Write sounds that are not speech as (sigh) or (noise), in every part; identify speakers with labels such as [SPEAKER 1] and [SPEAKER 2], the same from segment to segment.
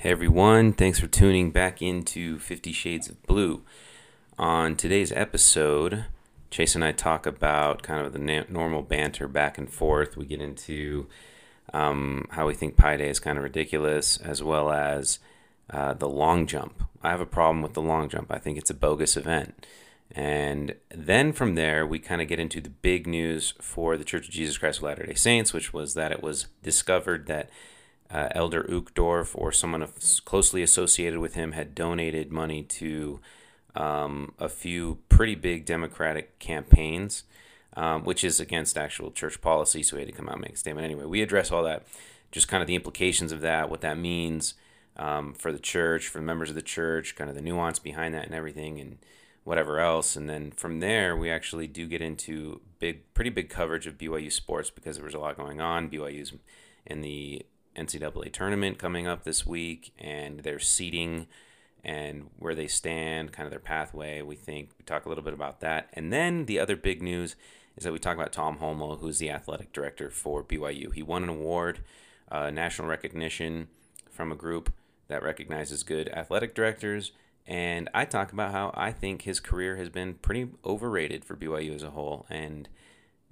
[SPEAKER 1] Hey everyone, thanks for tuning back into Fifty Shades of Blue. On today's episode, Chase and I talk about kind of the na- normal banter back and forth. We get into um, how we think Pi Day is kind of ridiculous, as well as uh, the long jump. I have a problem with the long jump. I think it's a bogus event. And then from there, we kind of get into the big news for the Church of Jesus Christ of Latter day Saints, which was that it was discovered that uh, Elder Uchtdorf or someone closely associated with him had donated money to um, a few pretty big Democratic campaigns, um, which is against actual church policy. So he had to come out and make a statement. Anyway, we address all that, just kind of the implications of that, what that means um, for the church, for the members of the church, kind of the nuance behind that and everything, and whatever else. And then from there, we actually do get into big, pretty big coverage of BYU sports because there was a lot going on. BYU's in the NCAA tournament coming up this week and their seating and where they stand, kind of their pathway. We think we talk a little bit about that. And then the other big news is that we talk about Tom Holmoe, who's the athletic director for BYU. He won an award, uh, national recognition from a group that recognizes good athletic directors. And I talk about how I think his career has been pretty overrated for BYU as a whole. And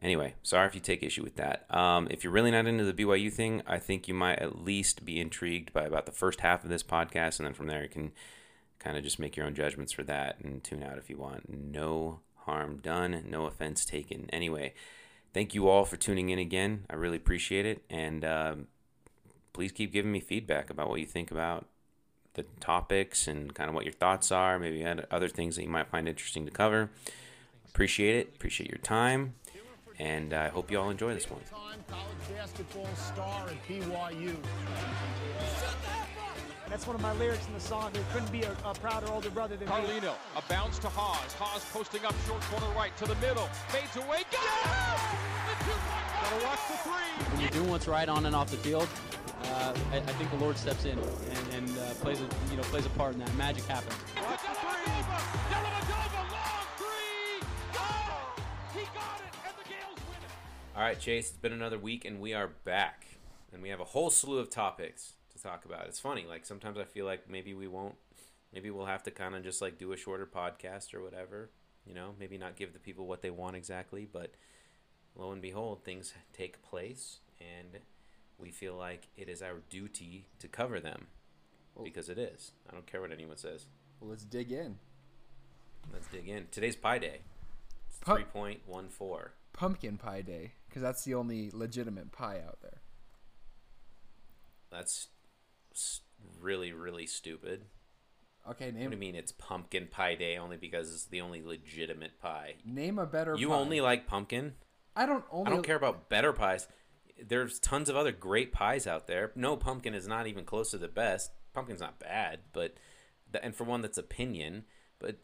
[SPEAKER 1] Anyway, sorry if you take issue with that. Um, if you're really not into the BYU thing, I think you might at least be intrigued by about the first half of this podcast, and then from there you can kind of just make your own judgments for that and tune out if you want. No harm done, no offense taken. Anyway, thank you all for tuning in again. I really appreciate it, and um, please keep giving me feedback about what you think about the topics and kind of what your thoughts are. Maybe other things that you might find interesting to cover. Appreciate it. Appreciate your time and I hope you all enjoy this one.
[SPEAKER 2] That's one of my lyrics in the song. There couldn't be a, a prouder older brother than
[SPEAKER 3] Carlino. Me. A bounce to Haws. Haws posting up short corner right to the middle. Fades away. Got it! Gotta watch the three.
[SPEAKER 4] When you're doing what's right on and off the field, uh, I, I, think the Lord steps in and, and uh, plays a you know plays a part in that. Magic happens.
[SPEAKER 1] All right, Chase, it's been another week and we are back. And we have a whole slew of topics to talk about. It's funny, like sometimes I feel like maybe we won't maybe we'll have to kind of just like do a shorter podcast or whatever, you know, maybe not give the people what they want exactly, but lo and behold, things take place and we feel like it is our duty to cover them well, because it is. I don't care what anyone says.
[SPEAKER 5] Well, let's dig in.
[SPEAKER 1] Let's dig in. Today's Pi Day. It's 3.14
[SPEAKER 5] pumpkin pie day because that's the only legitimate pie out there.
[SPEAKER 1] That's really really stupid.
[SPEAKER 5] Okay, name.
[SPEAKER 1] What do you mean it's pumpkin pie day only because it's the only legitimate pie?
[SPEAKER 5] Name a better.
[SPEAKER 1] You
[SPEAKER 5] pie.
[SPEAKER 1] only like pumpkin.
[SPEAKER 5] I don't only.
[SPEAKER 1] I don't care about better pies. There's tons of other great pies out there. No, pumpkin is not even close to the best. Pumpkin's not bad, but and for one, that's opinion. But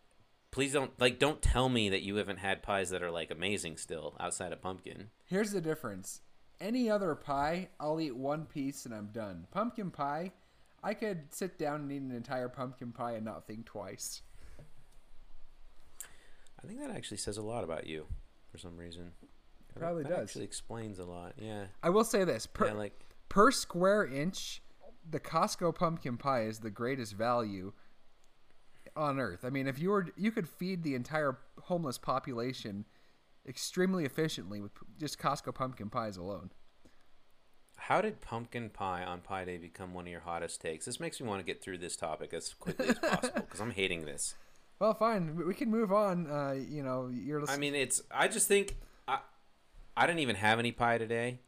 [SPEAKER 1] please don't like don't tell me that you haven't had pies that are like amazing still outside of pumpkin.
[SPEAKER 5] Here's the difference. Any other pie, I'll eat one piece and I'm done. Pumpkin pie, I could sit down and eat an entire pumpkin pie and not think twice.
[SPEAKER 1] I think that actually says a lot about you for some reason.
[SPEAKER 5] It probably
[SPEAKER 1] that
[SPEAKER 5] does.
[SPEAKER 1] Actually explains a lot. Yeah.
[SPEAKER 5] I will say this per
[SPEAKER 1] yeah, like
[SPEAKER 5] per square inch, the Costco pumpkin pie is the greatest value on earth. I mean, if you were you could feed the entire homeless population extremely efficiently with just Costco pumpkin pies alone.
[SPEAKER 1] How did pumpkin pie on Pie Day become one of your hottest takes? This makes me want to get through this topic as quickly as possible because I'm hating this. (laughs)
[SPEAKER 5] Well, fine, we can move on. Uh, you know, you're.
[SPEAKER 1] Listening. I mean, it's. I just think I, I didn't even have any pie today.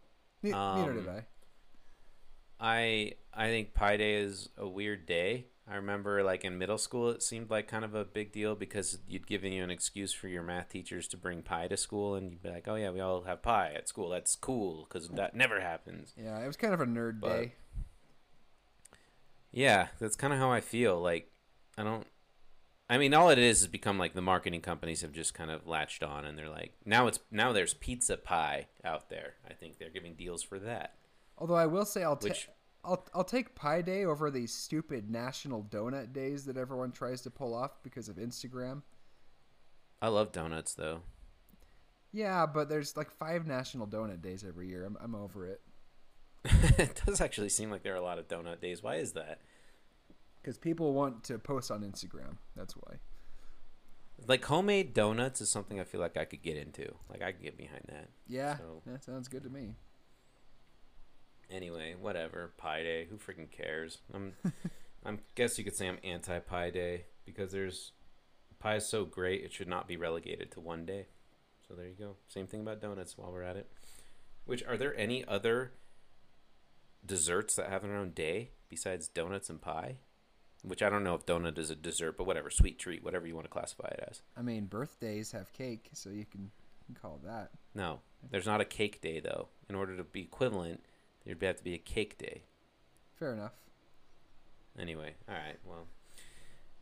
[SPEAKER 5] Ne- um, neither did I.
[SPEAKER 1] I I think Pie Day is a weird day. I remember like in middle school, it seemed like kind of a big deal because you'd given you an excuse for your math teachers to bring pie to school, and you'd be like, "Oh yeah, we all have pie at school. That's cool because that never happens."
[SPEAKER 5] Yeah, it was kind of a nerd but, day.
[SPEAKER 1] Yeah, that's kind of how I feel. Like, I don't. I mean, all it is is become like the marketing companies have just kind of latched on, and they're like, now it's now there's pizza pie out there. I think they're giving deals for that.
[SPEAKER 5] Although I will say, I'll take I'll I'll take Pi Day over these stupid national donut days that everyone tries to pull off because of Instagram.
[SPEAKER 1] I love donuts though.
[SPEAKER 5] Yeah, but there's like five national donut days every year. I'm I'm over it. (laughs)
[SPEAKER 1] it does actually seem like there are a lot of donut days. Why is that?
[SPEAKER 5] because people want to post on Instagram. That's why.
[SPEAKER 1] Like homemade donuts is something I feel like I could get into. Like I could get behind that.
[SPEAKER 5] Yeah,
[SPEAKER 1] So-
[SPEAKER 5] that sounds good to me.
[SPEAKER 1] Anyway, whatever. Pie Day. Who freaking cares? I'm. (laughs) I'm guess you could say I'm anti Pie Day because there's pie is so great it should not be relegated to one day. So there you go. Same thing about donuts while we're at it. Which are there any other desserts that have their own day besides donuts and pie? Which I don't know if donut is a dessert, but whatever, sweet treat, whatever you want to classify it as.
[SPEAKER 5] I mean, birthdays have cake, so you can, you can call that.
[SPEAKER 1] No, there's not a cake day though. In order to be equivalent, there'd have to be a cake day.
[SPEAKER 5] Fair enough.
[SPEAKER 1] Anyway, all right. Well,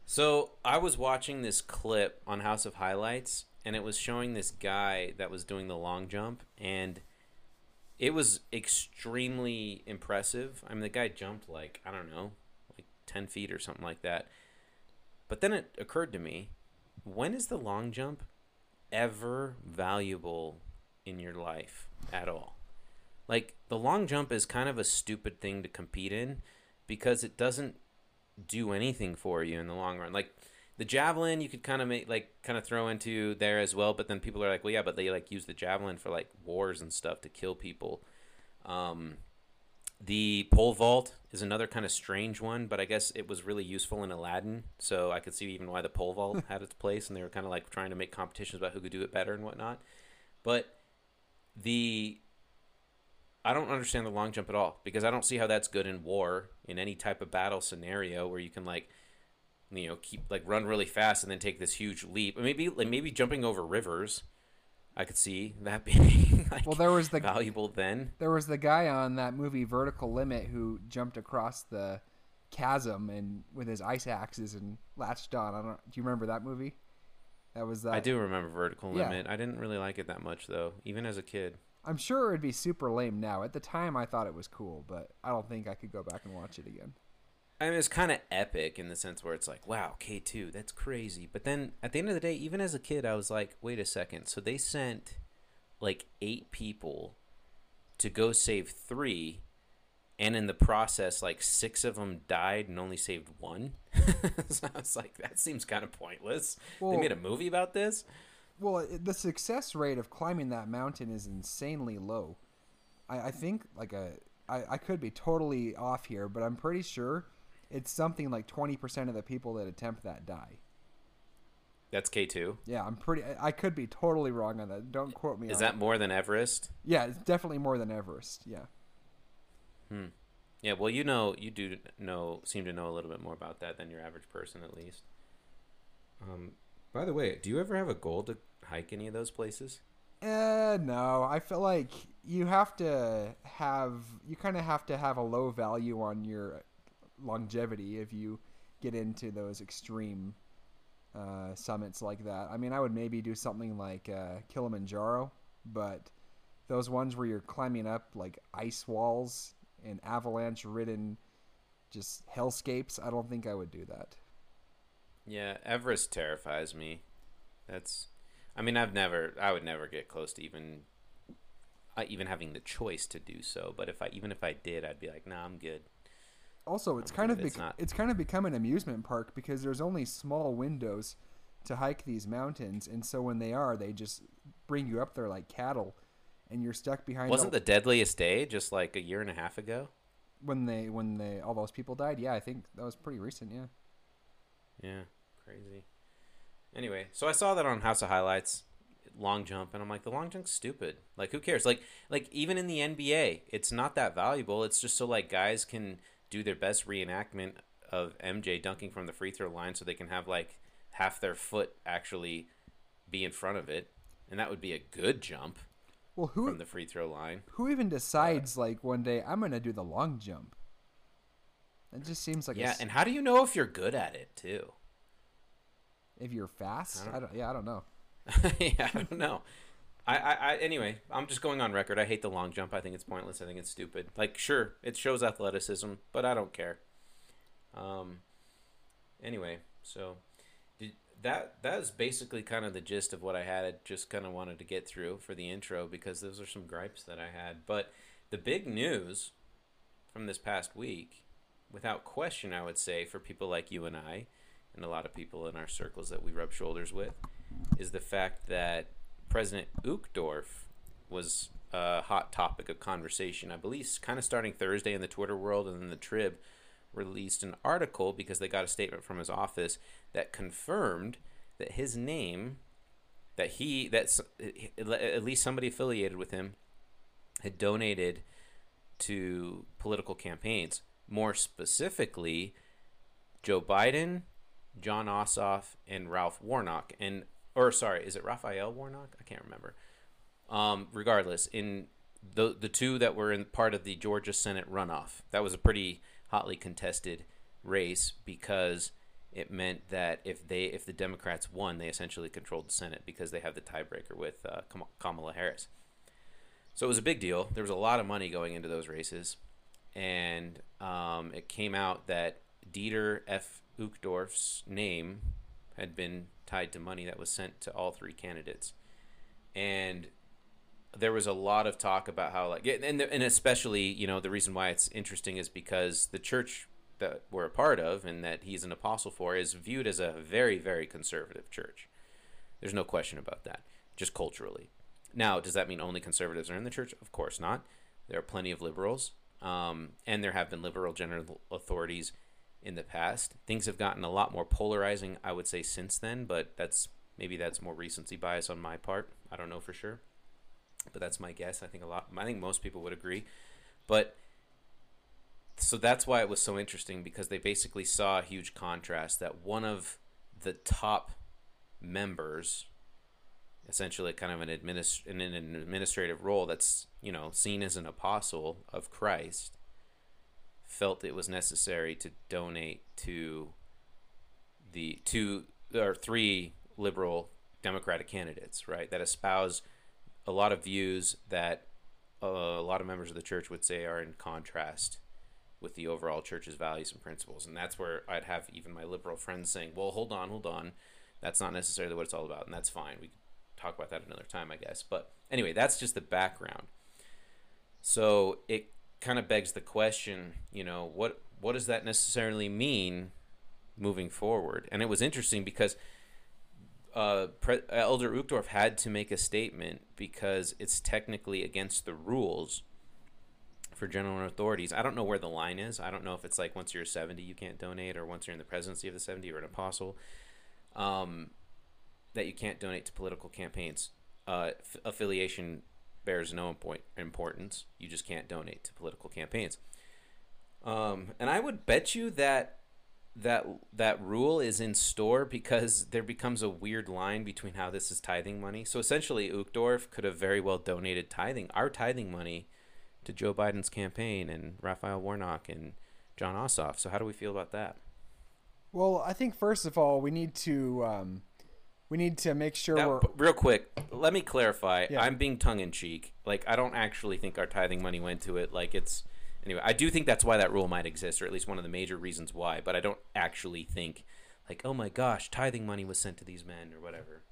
[SPEAKER 1] so I was watching this clip on House of Highlights, and it was showing this guy that was doing the long jump, and it was extremely impressive. I mean, the guy jumped like I don't know, like ten feet or something like that. But then it occurred to me, when is the long jump ever valuable in your life at all? Like the long jump is kind of a stupid thing to compete in because it doesn't do anything for you in the long run. Like the javelin, you could kind of make like kind of throw into there as well, but then people are like, well, yeah, but they like use the javelin for like wars and stuff to kill people. Um, the pole vault is another kind of strange one, but I guess it was really useful in Aladdin, so I could see even why the pole vault (laughs) had its place, and they were kind of like trying to make competitions about who could do it better and whatnot. But the I don't understand the long jump at all because I don't see how that's good in war in any type of battle scenario where you can like you know keep like run really fast and then take this huge leap. Maybe like maybe jumping over rivers. I could see that (laughs) being like
[SPEAKER 5] Well, there was the
[SPEAKER 1] valuable then.
[SPEAKER 5] there was the guy on that movie Vertical Limit who jumped across the chasm and with his ice axes and latched on. I don't. Do you remember that movie? That was that.
[SPEAKER 1] I do remember Vertical
[SPEAKER 5] Yeah.
[SPEAKER 1] Limit. I didn't really like it that much though, even as a kid.
[SPEAKER 5] I'm sure it'd be super lame now. At the time, I thought it was cool, but I don't think I could go back and watch it again.
[SPEAKER 1] I mean, it's kind of epic in the sense where it's like, wow, K2, that's crazy. But then at the end of the day, even as a kid, I was like, wait a second. So they sent like eight people to go save three, and in the process, like six of them died and only saved one. (laughs) so I was like, that seems kind of pointless. they made a movie about this?
[SPEAKER 5] Well, the success rate of climbing that mountain is insanely low. I, I think like a I, I could be totally off here, but I'm pretty sure it's something like 20% of the people that attempt that die.
[SPEAKER 1] That's K2.
[SPEAKER 5] Yeah, I'm pretty. I I could be totally wrong on that. Don't quote me.
[SPEAKER 1] Is
[SPEAKER 5] on
[SPEAKER 1] that
[SPEAKER 5] it.
[SPEAKER 1] more than Everest?
[SPEAKER 5] Yeah, it's definitely more than Everest. Yeah. Hmm.
[SPEAKER 1] Yeah, well, you know, you do know, seem to know a little bit more about that than your average person, at least. Um, by the way, do you ever have a goal to hike any of those places?
[SPEAKER 5] Uh, no. I feel like you have to have you kind of have to have a low value on your longevity if you get into those extreme uh, summits like that. I mean, I would maybe do something like uh, Kilimanjaro, but those ones where you're climbing up like ice walls and avalanche-ridden just hellscapes, I don't think I would do that.
[SPEAKER 1] Yeah, Everest terrifies me. That's, I mean, I've never, I would never get close to even, uh, even having the choice to do so. But if I, even if I did, I'd be like, nah, I'm good.
[SPEAKER 5] Also, it's
[SPEAKER 1] I'm
[SPEAKER 5] kind of
[SPEAKER 1] good. It's
[SPEAKER 5] bec-
[SPEAKER 1] not-
[SPEAKER 5] it's kind of become an amusement park because there's only small windows to hike these mountains, and so when they are, they just bring you up there like cattle, and you're stuck behind.
[SPEAKER 1] Wasn't
[SPEAKER 5] the
[SPEAKER 1] the deadliest day just like a year and a half ago?
[SPEAKER 5] when they when they all those people died? Yeah, I think that was pretty recent. Yeah.
[SPEAKER 1] Yeah, crazy. Anyway, so I saw that on House of Highlights, long jump, and I'm like, the long jump's stupid. Like, who cares? Like, like even in the NBA, it's not that valuable. It's just so like guys can do their best reenactment of MJ dunking from the free throw line, so they can have like half their foot actually be in front of it, and that would be a good jump
[SPEAKER 5] Well, who
[SPEAKER 1] from the free throw line.
[SPEAKER 5] who even decides like one day I'm gonna do the long jump? It just seems like
[SPEAKER 1] Yeah,
[SPEAKER 5] s-
[SPEAKER 1] and how do you know if you're good at it too?
[SPEAKER 5] if you're fast,
[SPEAKER 1] I don't-
[SPEAKER 5] I don't. Yeah, I don't know. (laughs)
[SPEAKER 1] yeah, I don't know. I, I, I, anyway, I'm just going on record. I hate the long jump. I think it's pointless. I think it's stupid. Like, sure, it shows athleticism, but I don't care. Um. Anyway, so did, that that is basically kind of the gist of what I had. I just kind of wanted to get through for the intro because those are some gripes that I had. But the big news from this past week without question, I would say, for people like you and I, and a lot of people in our circles that we rub shoulders with, is the fact that President Uchtdorf was a hot topic of conversation. I believe kind of starting Thursday in the Twitter world, and then the Trib released an article because they got a statement from his office that confirmed that his name, that he, that's at least somebody affiliated with him, had donated to political campaigns. More specifically, Joe Biden, Jon Ossoff, and Ralph Warnock. And or sorry, is it Raphael Warnock? I can't remember. Um, regardless, in the the two that were in part of the Georgia Senate runoff, that was a pretty hotly contested race because it meant that if they if the Democrats won, they essentially controlled the Senate because they have the tiebreaker with uh, Kamala Harris. So it was a big deal. There was a lot of money going into those races, and um, it came out that Dieter F. Uchtdorf's name had been tied to money that was sent to all three candidates, and there was a lot of talk about how like and and especially you know the reason why it's interesting is because the church that we're a part of and that he's an apostle for is viewed as a very very conservative church. There's no question about that, just culturally. Now, does that mean only conservatives are in the church? Of course not. There are plenty of liberals, um, and there have been liberal general authorities in the past. Things have gotten a lot more polarizing, I would say, since then, but that's maybe that's more recency bias on my part. I don't know for sure but that's my guess. I think a lot. I think most people would agree, but so that's why it was so interesting because they basically saw a huge contrast that one of the top members essentially kind of an administ- in an administrative role that's you know seen as an apostle of Christ felt it was necessary to donate to the two or three liberal democratic candidates right that espouse a lot of views that uh, a lot of members of the church would say are in contrast with the overall church's values and principles. And that's where I'd have even my liberal friends saying, well, hold on, hold on. That's not necessarily what it's all about. And that's fine. We talk about that another time, I guess. But anyway, that's just the background. So it kind of begs the question, you know, what what does that necessarily mean moving forward? And it was interesting because uh, Pre- Elder Uchtdorf had to make a statement because it's technically against the rules for general authorities. I don't know where the line is. I don't know if it's like once you're 70 you can't donate, or once you're in the presidency of the 70 or an apostle, um, that you can't donate to political campaigns. Uh, f- affiliation bears no importance. You just can't donate to political campaigns. Um, and I would bet you that that that rule is in store because there becomes a weird line between how this is tithing money. So essentially, Uchtdorf could have very well donated tithing, our tithing money, to Joe Biden's campaign and Raphael Warnock and Jon Ossoff. So how do we feel about that?
[SPEAKER 5] Well, I think first of all we need to um, we need to make sure
[SPEAKER 1] now,
[SPEAKER 5] we're
[SPEAKER 1] real quick. Let me clarify.
[SPEAKER 5] Yeah.
[SPEAKER 1] I'm being tongue in cheek. Like I don't actually think our tithing money went to it. Like it's anyway, I do think that's why that rule might exist, or at least one of the major reasons why. But I don't actually think, like, oh my gosh, tithing money was sent to these men or whatever.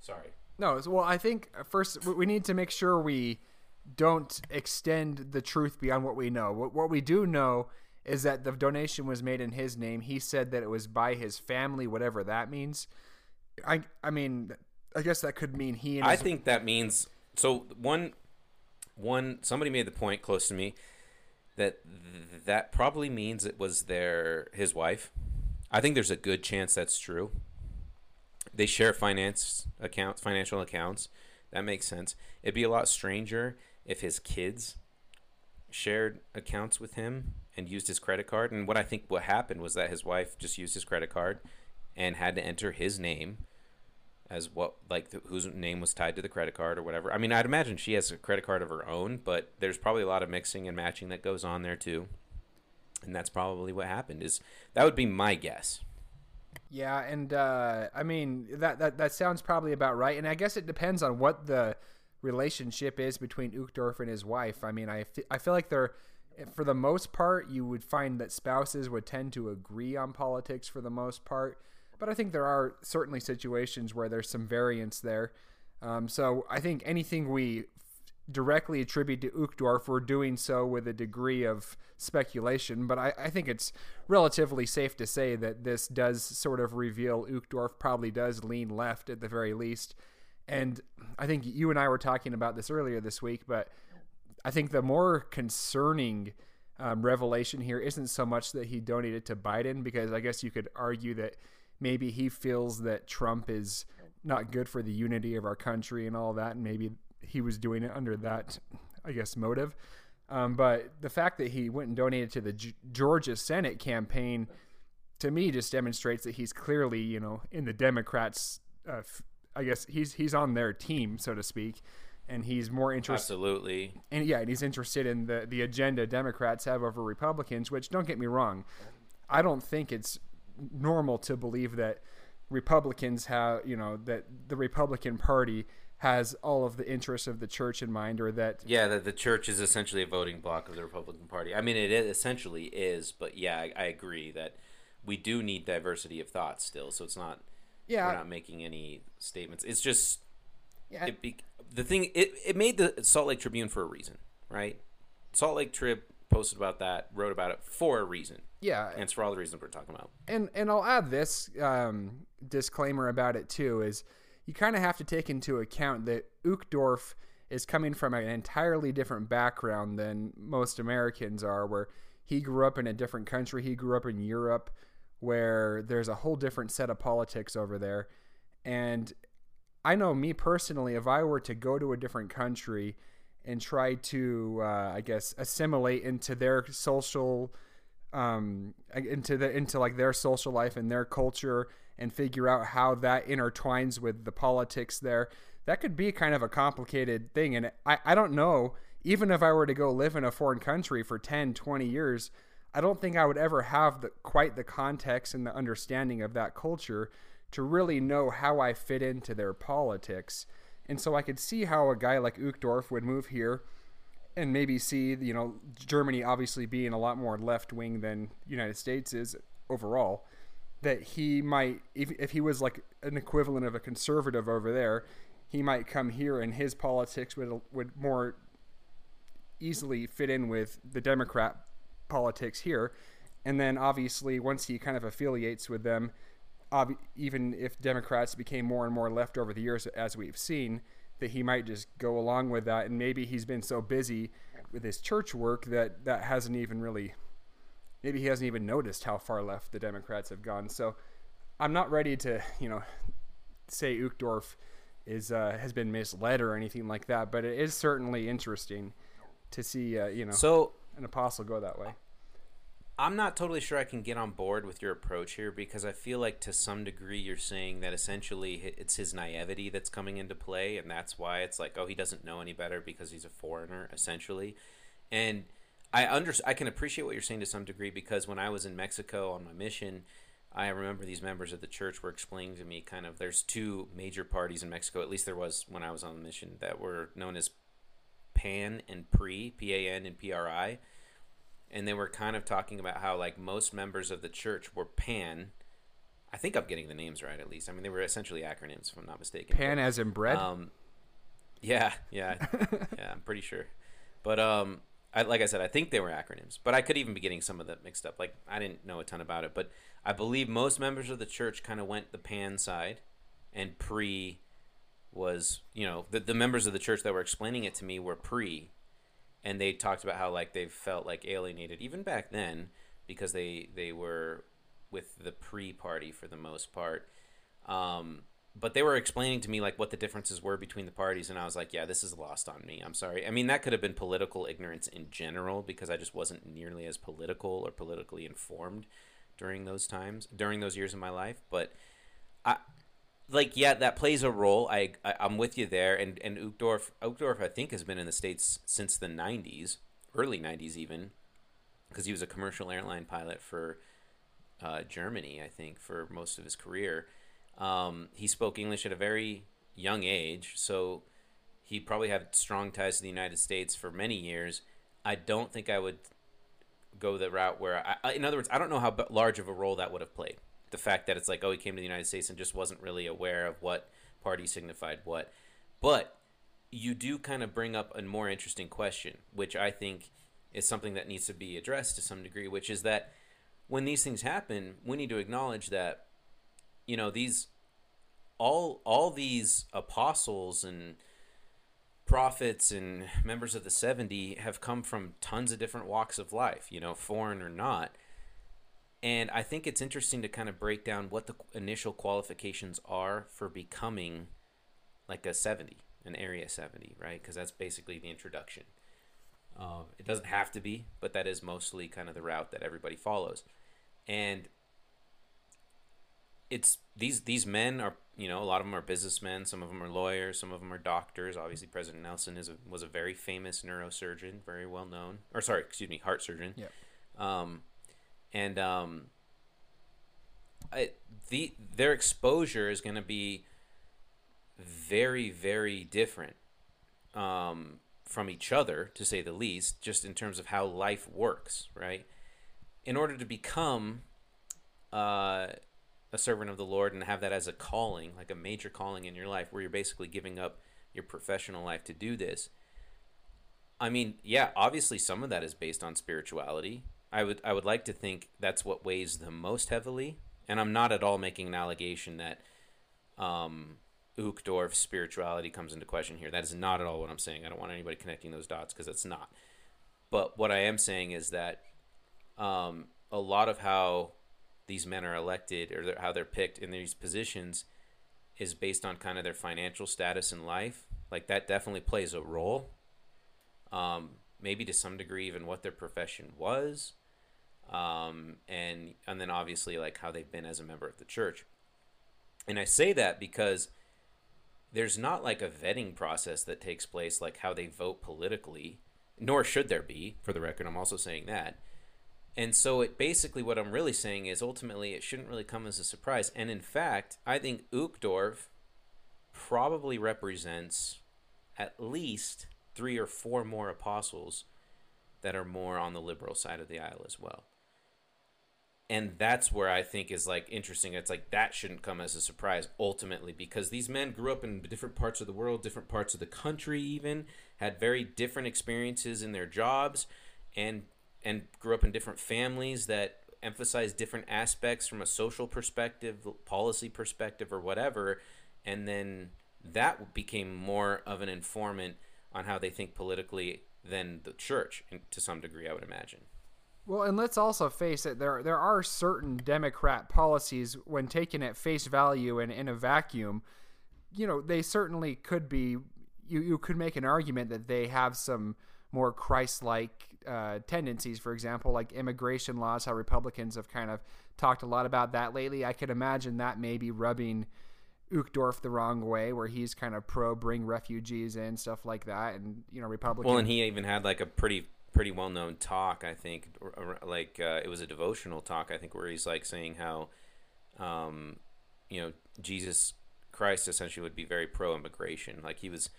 [SPEAKER 1] Sorry.
[SPEAKER 5] No, well, I think uh, first we need to make sure we don't extend the truth beyond what we know. What, what we do know is that the donation was made in his name. He said that it was by his family, whatever that means. I I mean, I guess that could mean he. And
[SPEAKER 1] I
[SPEAKER 5] his,
[SPEAKER 1] think that means so. One one somebody made the point close to me that th- that probably means it was their his wife. I think there's a good chance that's true. They share finance accounts, financial accounts. That makes sense. It'd be a lot stranger if his kids shared accounts with him and used his credit card. And what I think what happened was that his wife just used his credit card and had to enter his name as what like the, whose name was tied to the credit card or whatever. I mean, I'd imagine she has a credit card of her own, but there's probably a lot of mixing and matching that goes on there too. And that's probably what happened. Is that would be my guess.
[SPEAKER 5] Yeah, and uh, I mean that, that that sounds probably about right. And I guess it depends on what the relationship is between Uchtdorf and his wife. I mean, I, f- I feel like they're for the most part you would find that spouses would tend to agree on politics for the most part. But I think there are certainly situations where there's some variance there. Um, so I think anything we directly attribute to Uchtdorf. We're doing so with a degree of speculation, but I, I think it's relatively safe to say that this does sort of reveal Uchtdorf probably does lean left at the very least. And I think you and I were talking about this earlier this week, but I think the more concerning um, revelation here isn't so much that he donated to Biden, because I guess you could argue that maybe he feels that Trump is not good for the unity of our country and all that, and maybe he was doing it under that, I guess, motive. Um, but the fact that he went and donated to the G- Georgia Senate campaign, to me, just demonstrates that he's clearly, you know, in the Democrats. Uh, f- I guess he's he's on their team, so to speak, and he's more interested.
[SPEAKER 1] Absolutely.
[SPEAKER 5] And yeah, and he's interested in the the agenda Democrats have over Republicans. Which don't get me wrong, I don't think it's normal to believe that Republicans have, you know, that the Republican Party has all of the interests of the church in mind, or that
[SPEAKER 1] Yeah, that the church is essentially a voting bloc of the Republican Party. I mean, it essentially is, but yeah, I, I agree that we do need diversity of thought still. So it's not
[SPEAKER 5] yeah,
[SPEAKER 1] we're not making any statements. It's just
[SPEAKER 5] yeah,
[SPEAKER 1] it be, the thing. It it made the Salt Lake Tribune for a reason, right? Salt Lake Trib posted about that, wrote about it for a reason,
[SPEAKER 5] yeah,
[SPEAKER 1] and it's for all the reasons we're talking about.
[SPEAKER 5] and and I'll add this um, disclaimer about it too is you kind of have to take into account that Uchtdorf is coming from an entirely different background than most Americans are, where he grew up in a different country. He grew up in Europe, where there's a whole different set of politics over there. And I know me personally, if I were to go to a different country and try to, uh, I guess, assimilate into their social um, into the into like their social life and their culture and figure out how that intertwines with the politics there. That could be kind of a complicated thing. And I, I don't know, even if I were to go live in a foreign country for 10, 20 years, I don't think I would ever have the, quite the context and the understanding of that culture to really know how I fit into their politics. And so I could see how a guy like Uchtdorf would move here and maybe see, you know, Germany obviously being a lot more left wing than United States is overall, that he might, if, if he was like an equivalent of a conservative over there, he might come here and his politics would would more easily fit in with the Democrat politics here. And then obviously once he kind of affiliates with them, ob- even if Democrats became more and more left over the years, as we've seen, that he might just go along with that. And maybe he's been so busy with his church work that that hasn't even really, maybe he hasn't even noticed how far left the Democrats have gone. So I'm not ready to, you know, say Uchtdorf is uh, has been misled or anything like that, but it is certainly interesting to see, uh, you know,
[SPEAKER 1] So
[SPEAKER 5] an apostle go that way.
[SPEAKER 1] I'm not totally sure I can get on board with your approach here because I feel like to some degree you're saying that essentially it's his naivety that's coming into play, and that's why it's like, oh, he doesn't know any better because he's a foreigner, essentially. And I under I can appreciate what you're saying to some degree because when I was in Mexico on my mission, I remember these members of the church were explaining to me kind of there's two major parties in Mexico, at least there was when I was on the mission, that were known as PAN and PRI, P A N and P R I and they were kind of talking about how like most members of the church were pan. I think i'm getting the names right at least. I mean they were essentially acronyms if i'm not mistaken.
[SPEAKER 5] Pan as in bread.
[SPEAKER 1] um yeah yeah (laughs) yeah i'm pretty sure. But um I, like i said i think they were acronyms but i could even be getting some of that mixed up. Like i didn't know a ton about it but i believe most members of the church kind of went the pan side and PRI was you know the, the members of the church that were explaining it to me were PRI and they talked about how like they felt like alienated even back then because they they were with the PRI party for the most part. Um, but they were explaining to me like what the differences were between the parties and i was like yeah this is lost on me. I'm sorry. I mean that could have been political ignorance in general because i just wasn't nearly as political or politically informed during those times during those years of my life but i like yeah, that plays a role. I, I I'm with you there. And and Uchtdorf Uchtdorf I think has been in the states since the '90s, early '90s even, because he was a commercial airline pilot for uh, Germany. I think for most of his career, um, he spoke English at a very young age, so he probably had strong ties to the United States for many years. I don't think I would go the route where, I, in other words, I don't know how large of a role that would have played the fact that it's like, oh, he came to the United States and just wasn't really aware of what party signified what. But you do kind of bring up a more interesting question, which I think is something that needs to be addressed to some degree, which is that when these things happen, we need to acknowledge that you know these all all these apostles and prophets and members of the 70 have come from tons of different walks of life, you know, foreign or not. And I think it's interesting to kind of break down what the initial qualifications are for becoming like a 70, an area 70, right? Because that's basically the introduction. Uh, it doesn't have to be, but that is mostly kind of the route that everybody follows. And it's these these men are you know a lot of them are businessmen some of them are lawyers some of them are doctors obviously president nelson is a, was a very famous neurosurgeon very well known or sorry excuse me heart surgeon
[SPEAKER 5] Yeah.
[SPEAKER 1] um, and um, I, the their exposure is going to be very very different um, from each other to say the least just in terms of how life works right in order to become uh, a servant of the Lord and have that as a calling, like a major calling in your life, where you're basically giving up your professional life to do this. I mean, yeah, obviously some of that is based on spirituality. I would I would like to think that's what weighs the most heavily, and I'm not at all making an allegation that um, Uchtdorf's spirituality comes into question here. That is not at all what I'm saying. I don't want anybody connecting those dots because it's not. But what I am saying is that um, a lot of how these men are elected or how they're picked in these positions is based on kind of their financial status in life. Like that definitely plays a role. Um, maybe to some degree, even what their profession was, um, and and then obviously like how they've been as a member of the church. And I say that because there's not like a vetting process that takes place like how they vote politically, nor should there be. For the record, I'm also saying that. And so it basically what I'm really saying is ultimately it shouldn't really come as a surprise. And in fact, I think Uchtdorf probably represents at least three or four more apostles that are more on the liberal side of the aisle as well. And that's where I think is like interesting. It's like that shouldn't come as a surprise ultimately because these men grew up in different parts of the world, different parts of the country even, had very different experiences in their jobs and and grew up in different families that emphasize different aspects from a social perspective, policy perspective, or whatever. And then that became more of an informant on how they think politically than the church, to some degree, I would imagine.
[SPEAKER 5] Well, and let's also face it, there there are certain Democrat policies when taken at face value and in a vacuum, you know, they certainly could be you, you could make an argument that they have some more Christ-like uh, tendencies. For example, like immigration laws, how Republicans have kind of talked a lot about that lately. I could imagine that maybe rubbing Uchtdorf the wrong way, where he's kind of pro bring refugees in, stuff like that, and you know, Republicans.
[SPEAKER 1] Well, and he even had like a pretty pretty well known talk. I think, like uh, it was a devotional talk. I think where he's like saying how, um, you know, Jesus Christ essentially would be very pro immigration. Like he was,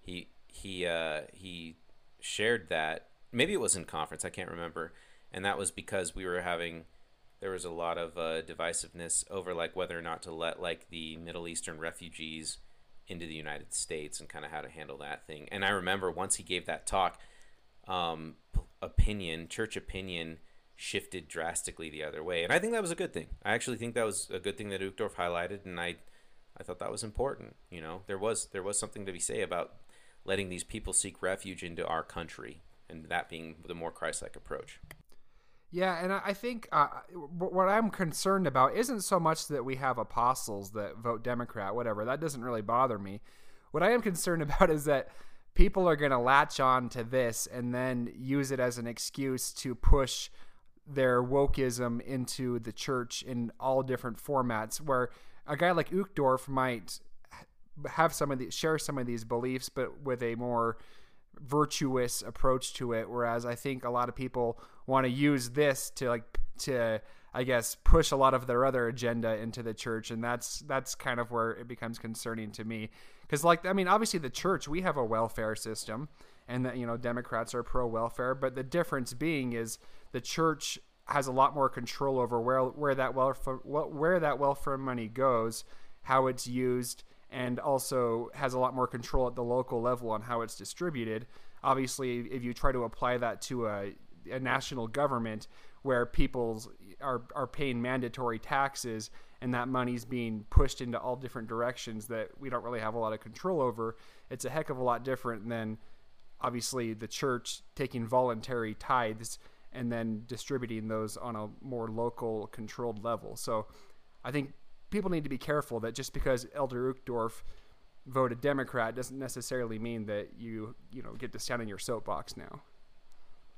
[SPEAKER 1] he he uh, he shared that. Maybe it was in conference. I can't remember, and that was because we were having. There was a lot of uh, divisiveness over like whether or not to let like the Middle Eastern refugees into the United States and kind of how to handle that thing. And I remember once he gave that talk, um, opinion, church opinion, shifted drastically the other way, and I think that was a good thing. I actually think that was a good thing that Uchtdorf highlighted, and I, I thought that was important. You know, there was there was something to be say about letting these people seek refuge into our country, and that being the more Christ-like approach.
[SPEAKER 5] Yeah, and I think uh, what I'm concerned about isn't so much that we have apostles that vote Democrat, whatever. That doesn't really bother me. What I am concerned (laughs) about is that people are going to latch on to this and then use it as an excuse to push their wokeism into the church in all different formats. Where a guy like Uchtdorf might have some of the share some of these beliefs, but with a more virtuous approach to it whereas i think a lot of people want to use this to like to i guess push a lot of their other agenda into the church and that's that's kind of where it becomes concerning to me because like i mean obviously the church we have a welfare system and that you know democrats are pro welfare but the difference being is the church has a lot more control over where where that welfare where that welfare money goes how it's used and also has a lot more control at the local level on how it's distributed. Obviously, if you try to apply that to a, a national government where people are, are paying mandatory taxes and that money's being pushed into all different directions that we don't really have a lot of control over, it's a heck of a lot different than obviously the church taking voluntary tithes and then distributing those on a more local controlled level. So I think people need to be careful that just because Elder Uchtdorf voted Democrat doesn't necessarily mean that you you know get to stand in your soapbox now.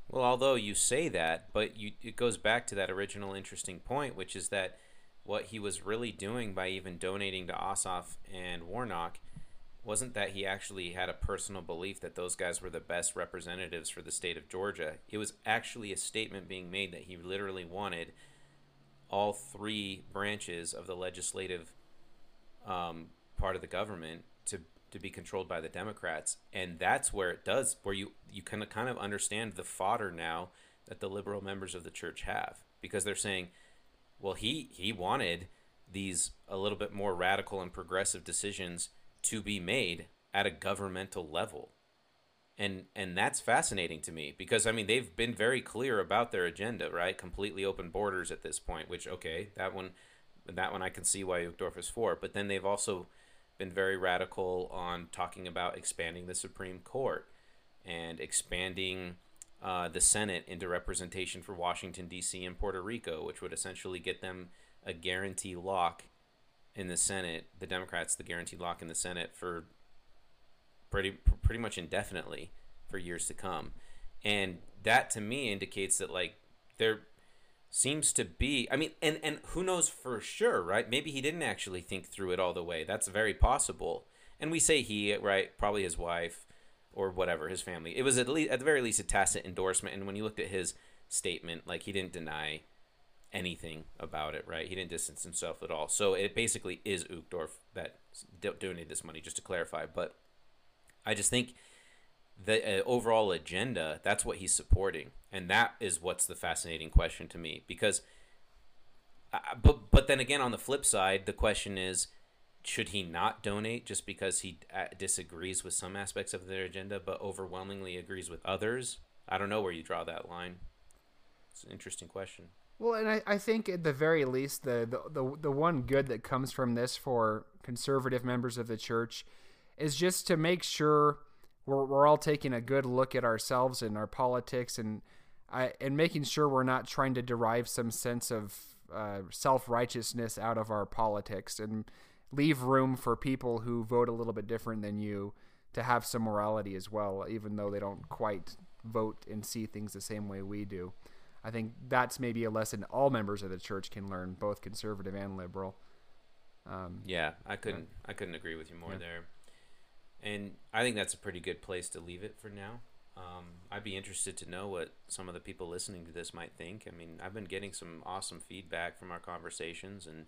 [SPEAKER 1] Well, although you say that, but you it goes back to that original interesting point, which is that what he was really doing by even donating to Ossoff and Warnock wasn't that he actually had a personal belief that those guys were the best representatives for the state of Georgia. It was actually a statement being made that he literally wanted all three branches of the legislative um, part of the government to to be controlled by the Democrats, and that's where it does where you you can kind of understand the fodder now that the liberal members of the church have because they're saying, well, he he wanted these a little bit more radical and progressive decisions to be made at a governmental level. And and that's fascinating to me because I mean they've been very clear about their agenda, right? Completely open borders at this point, which okay, that one that one I can see why Uchtdorf is for, but then they've also been very radical on talking about expanding the Supreme Court and expanding uh, the Senate into representation for Washington, D.C. and Puerto Rico, which would essentially get them a guarantee lock in the Senate, the Democrats, the guaranteed lock in the Senate for pretty pretty much indefinitely for years to come. And that to me indicates that like there seems to be I mean and and who knows for sure, right? Maybe he didn't actually think through it all the way. That's very possible. And we say he, right? Probably his wife or whatever, his family. It was at least at the very least a tacit endorsement and when you looked at his statement, like he didn't deny anything about it, right? He didn't distance himself at all. So it basically is Uchtdorf that donated this money, just to clarify. But I just think the uh, overall agenda that's what he's supporting and that is what's the fascinating question to me because uh, but but then again on the flip side the question is should he not donate just because he uh, disagrees with some aspects of their agenda but overwhelmingly agrees with others? I don't know where you draw that line. It's an interesting question.
[SPEAKER 5] Well and i, I think at the very least the, the the the one good that comes from this for conservative members of the church is just to make sure we're, we're all taking a good look at ourselves and our politics and I, and making sure we're not trying to derive some sense of uh, self righteousness out of our politics and leave room for people who vote a little bit different than you to have some morality as well, even though they don't quite vote and see things the same way we do. I think that's maybe a lesson all members of the church can learn, both conservative and liberal.
[SPEAKER 1] Um, yeah, I couldn't. I couldn't agree with you more yeah. there. And I think that's a pretty good place to leave it for now. Um, I'd be interested to know what some of the people listening to this might think. I mean, I've been getting some awesome feedback from our conversations, and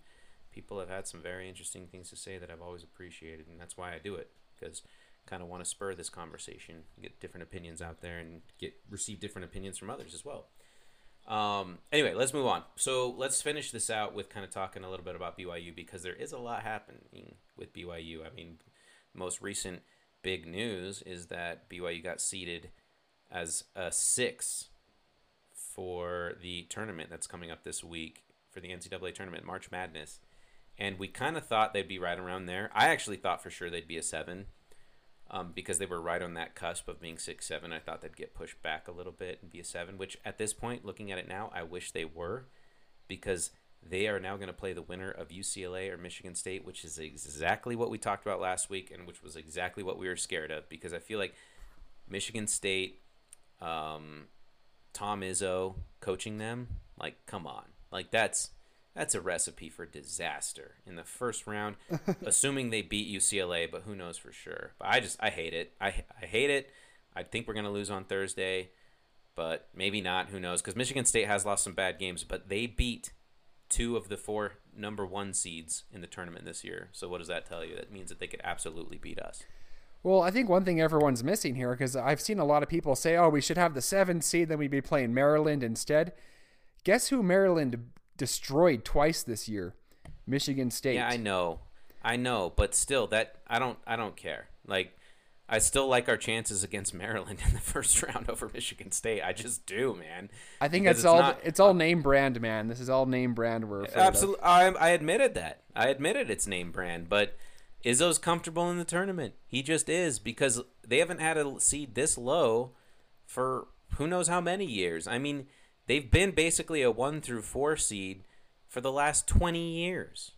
[SPEAKER 1] people have had some very interesting things to say that I've always appreciated, and that's why I do it because kind of want to spur this conversation, get different opinions out there, and get receive different opinions from others as well. Um, anyway, let's move on. So let's finish this out with kind of talking a little bit about BYU because there is a lot happening with BYU. I mean, most recent big news is that BYU got seeded as a six for the tournament that's coming up this week for the NCAA tournament, March Madness. And we kind of thought they'd be right around there. I actually thought for sure they'd be a seven um, because they were right on that cusp of being six, seven. I thought they'd get pushed back a little bit and be a seven, which at this point, looking at it now, I wish they were because – they are now going to play the winner of UCLA or Michigan State, which is exactly what we talked about last week and which was exactly what we were scared of because I feel like Michigan State, um, Tom Izzo coaching them, like, come on. Like, that's. That's a recipe for disaster in the first round, (laughs) assuming they beat UCLA, but who knows for sure. But I just I hate it. I I hate it. I think we're gonna lose on Thursday, but maybe not. Who knows? Because Michigan State has lost some bad games, but they beat two of the four number one seeds in the tournament this year. So what does that tell you? That means that they could absolutely beat us.
[SPEAKER 5] Well, I think one thing everyone's missing here, because I've seen a lot of people say, "Oh, we should have the seven seed, then we'd be playing Maryland instead." Guess who Maryland destroyed twice this year? Michigan State.
[SPEAKER 1] Yeah, I know. I know, but still, that I don't. I don't care. Like, I still like our chances against Maryland in the first (laughs) round over Michigan State. I just do, man.
[SPEAKER 5] I think
[SPEAKER 1] Because
[SPEAKER 5] it's, all
[SPEAKER 1] not-
[SPEAKER 5] it's all name brand, man. This is all name brand. We're.
[SPEAKER 1] Absolutely, I, I admitted that. I admitted it's name brand, but Izzo's comfortable in the tournament. He just is because they haven't had a seed this low for who knows how many years. I mean, they've been basically a one through four seed for the last twenty years.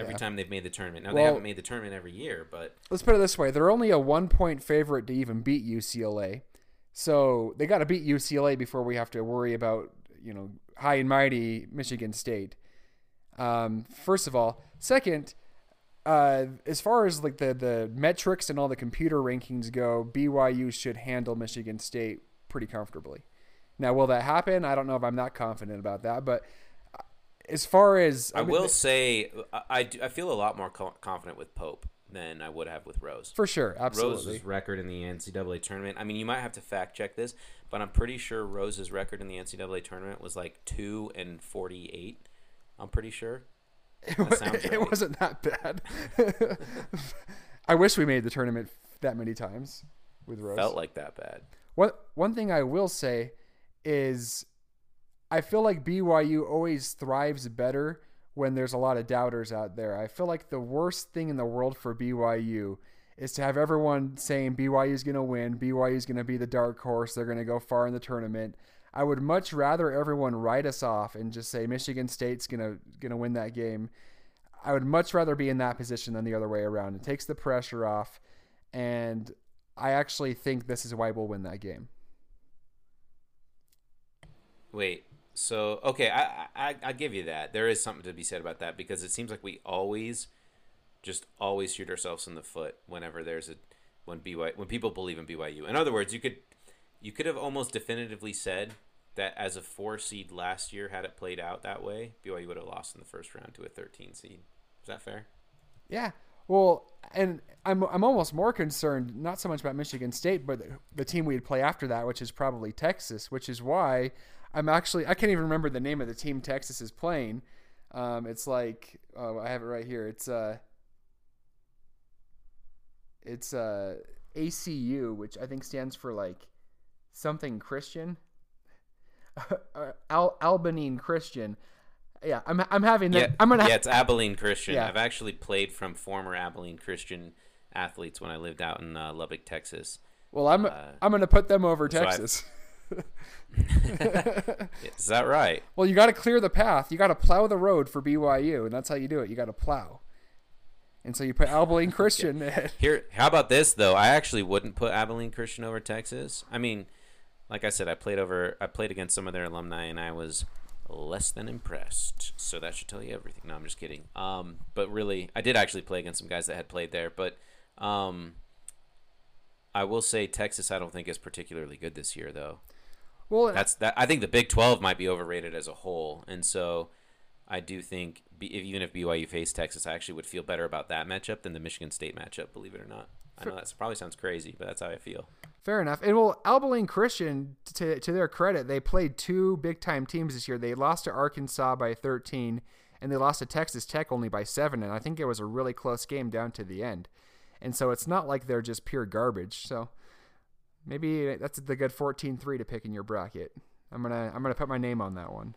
[SPEAKER 1] Every
[SPEAKER 5] Yeah.
[SPEAKER 1] time they've made the tournament. Now they haven't made the tournament every year, but
[SPEAKER 5] Let's put it this way: they're only a one point favorite to even beat UCLA, so they got to beat UCLA before we have to worry about you know high and mighty Michigan State. Um, first of all, second, uh, as far as like the the metrics and all the computer rankings go, BYU should handle Michigan State pretty comfortably. Now, will that happen? I don't know if I'm that confident about that, but as far as
[SPEAKER 1] I,
[SPEAKER 5] mean,
[SPEAKER 1] will say I, I, do- I feel a lot more co- confident with Pope than I would have with Rose.
[SPEAKER 5] for sure, absolutely.
[SPEAKER 1] Rose's record in the NCAA tournament. I mean, you might have to fact check this, but I'm pretty sure Rose's record in the NCAA tournament was like two and forty-eight. I'm pretty sure.
[SPEAKER 5] It (laughs)
[SPEAKER 1] right.
[SPEAKER 5] wasn't that bad. (laughs) I wish we made the tournament that many times with Rose.
[SPEAKER 1] Felt like that bad.
[SPEAKER 5] One one thing I will say is I feel like BYU always thrives better when there's a lot of doubters out there. I feel like the worst thing in the world for BYU is to have everyone saying BYU is going to win, BYU is going to be the dark horse, they're going to go far in the tournament. I would much rather everyone write us off and just say Michigan State's going to going to win that game. I would much rather be in that position than the other way around. It takes the pressure off and I actually think this is why we'll win that game.
[SPEAKER 1] Wait. So okay, I, I I give you that. There is something to be said about that because it seems like we always, just always shoot ourselves in the foot whenever there's a when BY when people believe in BYU. In other words, you could you could have almost definitively said that as a four seed last year, had it played out that way, BYU would have lost in the first round to a 13 seed. Is that fair?
[SPEAKER 5] Yeah. Well, and I'm I'm almost more concerned not so much about Michigan State, but the, the team we'd play after that, which is probably Texas, which is why I'm actually I can't even remember the name of the team Texas is playing. Um, it's like oh, I have it right here. It's uh it's uh ACU, which I think stands for like something Christian. (laughs) Uh, Al- Albanine Christian. Yeah, I'm I'm having that.
[SPEAKER 1] Yeah,
[SPEAKER 5] I'm gonna
[SPEAKER 1] yeah, it's Abilene Christian.
[SPEAKER 5] Yeah.
[SPEAKER 1] I've actually played from former Abilene Christian athletes when I lived out in uh, Lubbock, Texas.
[SPEAKER 5] Well, I'm
[SPEAKER 1] Uh,
[SPEAKER 5] I'm going to put them over
[SPEAKER 1] so I've-
[SPEAKER 5] Texas. (laughs)
[SPEAKER 1] Is that right?
[SPEAKER 5] well, you got to clear the path. You got to plow the road for BYU, and that's how you do it. You got to plow. And so you put Abilene (laughs) Christian. ahead.
[SPEAKER 1] Here, how about this though? I actually wouldn't put Abilene Christian over Texas. I mean, like I said, I played over, I played against some of their alumni, and I was less than impressed. So that should tell you everything. No, I'm just kidding. Um, but really, I did actually play against some guys that had played there. But um, I will say Texas, I don't think is particularly good this year, though.
[SPEAKER 5] Well,
[SPEAKER 1] That's that. I think the Big Twelve might be overrated as a whole, and so I do think even if BYU faced Texas, I actually would feel better about that matchup than the Michigan State matchup. Believe it or not, I know that probably sounds crazy, but that's how I feel.
[SPEAKER 5] fair enough. And well, Abilene Christian, to to their credit, they played two big time teams this year. They lost to Arkansas by 13, and they lost to Texas Tech only by seven. And I think it was a really close game down to the end. And so it's not like they're just pure garbage. So maybe that's the good 14-3 to pick in your bracket. I'm gonna I'm gonna put my name on that one.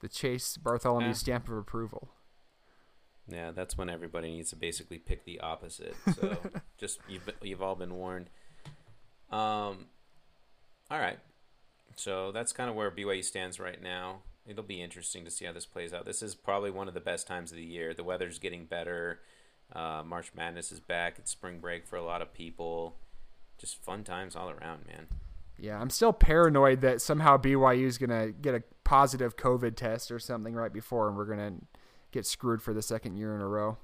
[SPEAKER 5] The Chase Bartholomew
[SPEAKER 1] Yeah.
[SPEAKER 5] stamp of approval.
[SPEAKER 1] Yeah, that's when everybody needs to basically pick the opposite. So (laughs) just you've you've all been warned. Um, all right. So that's kind of where BYU stands right now. It'll be interesting to see how this plays out. This is probably one of the best times of the year. The weather's getting better. Uh, March Madness is back. It's spring break for a lot of people. Just fun times all around, man.
[SPEAKER 5] Yeah, I'm still paranoid that somehow BYU is gonna get a positive COVID test or something right before, and we're gonna get screwed for the second year in a row.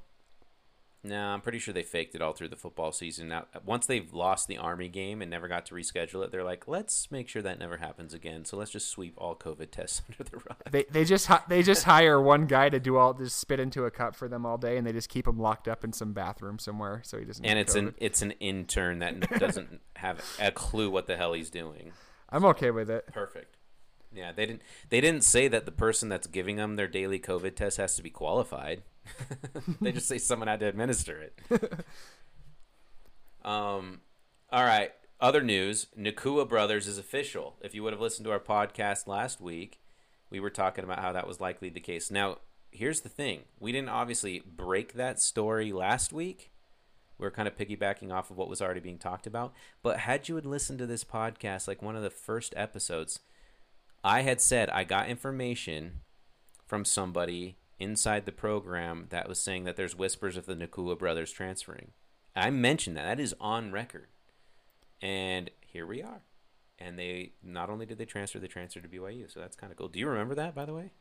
[SPEAKER 1] No, I'm pretty sure they faked it all through the football season. Now, once they've lost the Army game and never got to reschedule it, they're like, let's make sure that never happens again. So let's just sweep all COVID tests (laughs) under the rug.
[SPEAKER 5] They they just they just hire one guy to do all just spit into a cup for them all day, and they just keep him locked up in some bathroom somewhere so he doesn't.
[SPEAKER 1] And it's an it's an intern that (laughs) doesn't have a clue what the hell he's doing.
[SPEAKER 5] I'm okay with it.
[SPEAKER 1] Perfect. Yeah, they didn't. They didn't say that the person that's giving them their daily COVID test has to be qualified. (laughs) they just say someone had to administer it. (laughs) um, all right. Other news: Nacua Brothers is official. If you would have listened to our podcast last week, we were talking about how that was likely the case. Now, here's the thing: we didn't obviously break that story last week. We are kind of piggybacking off of what was already being talked about. But had you had listened to this podcast, like one of the first episodes, I had said I got information from somebody inside the program that was saying that there's whispers of the Nacua brothers transferring. I mentioned that. That is on record. And here we are. And they not only did they transfer, they transferred to BYU. So that's kind of cool. Do you remember that, by the way?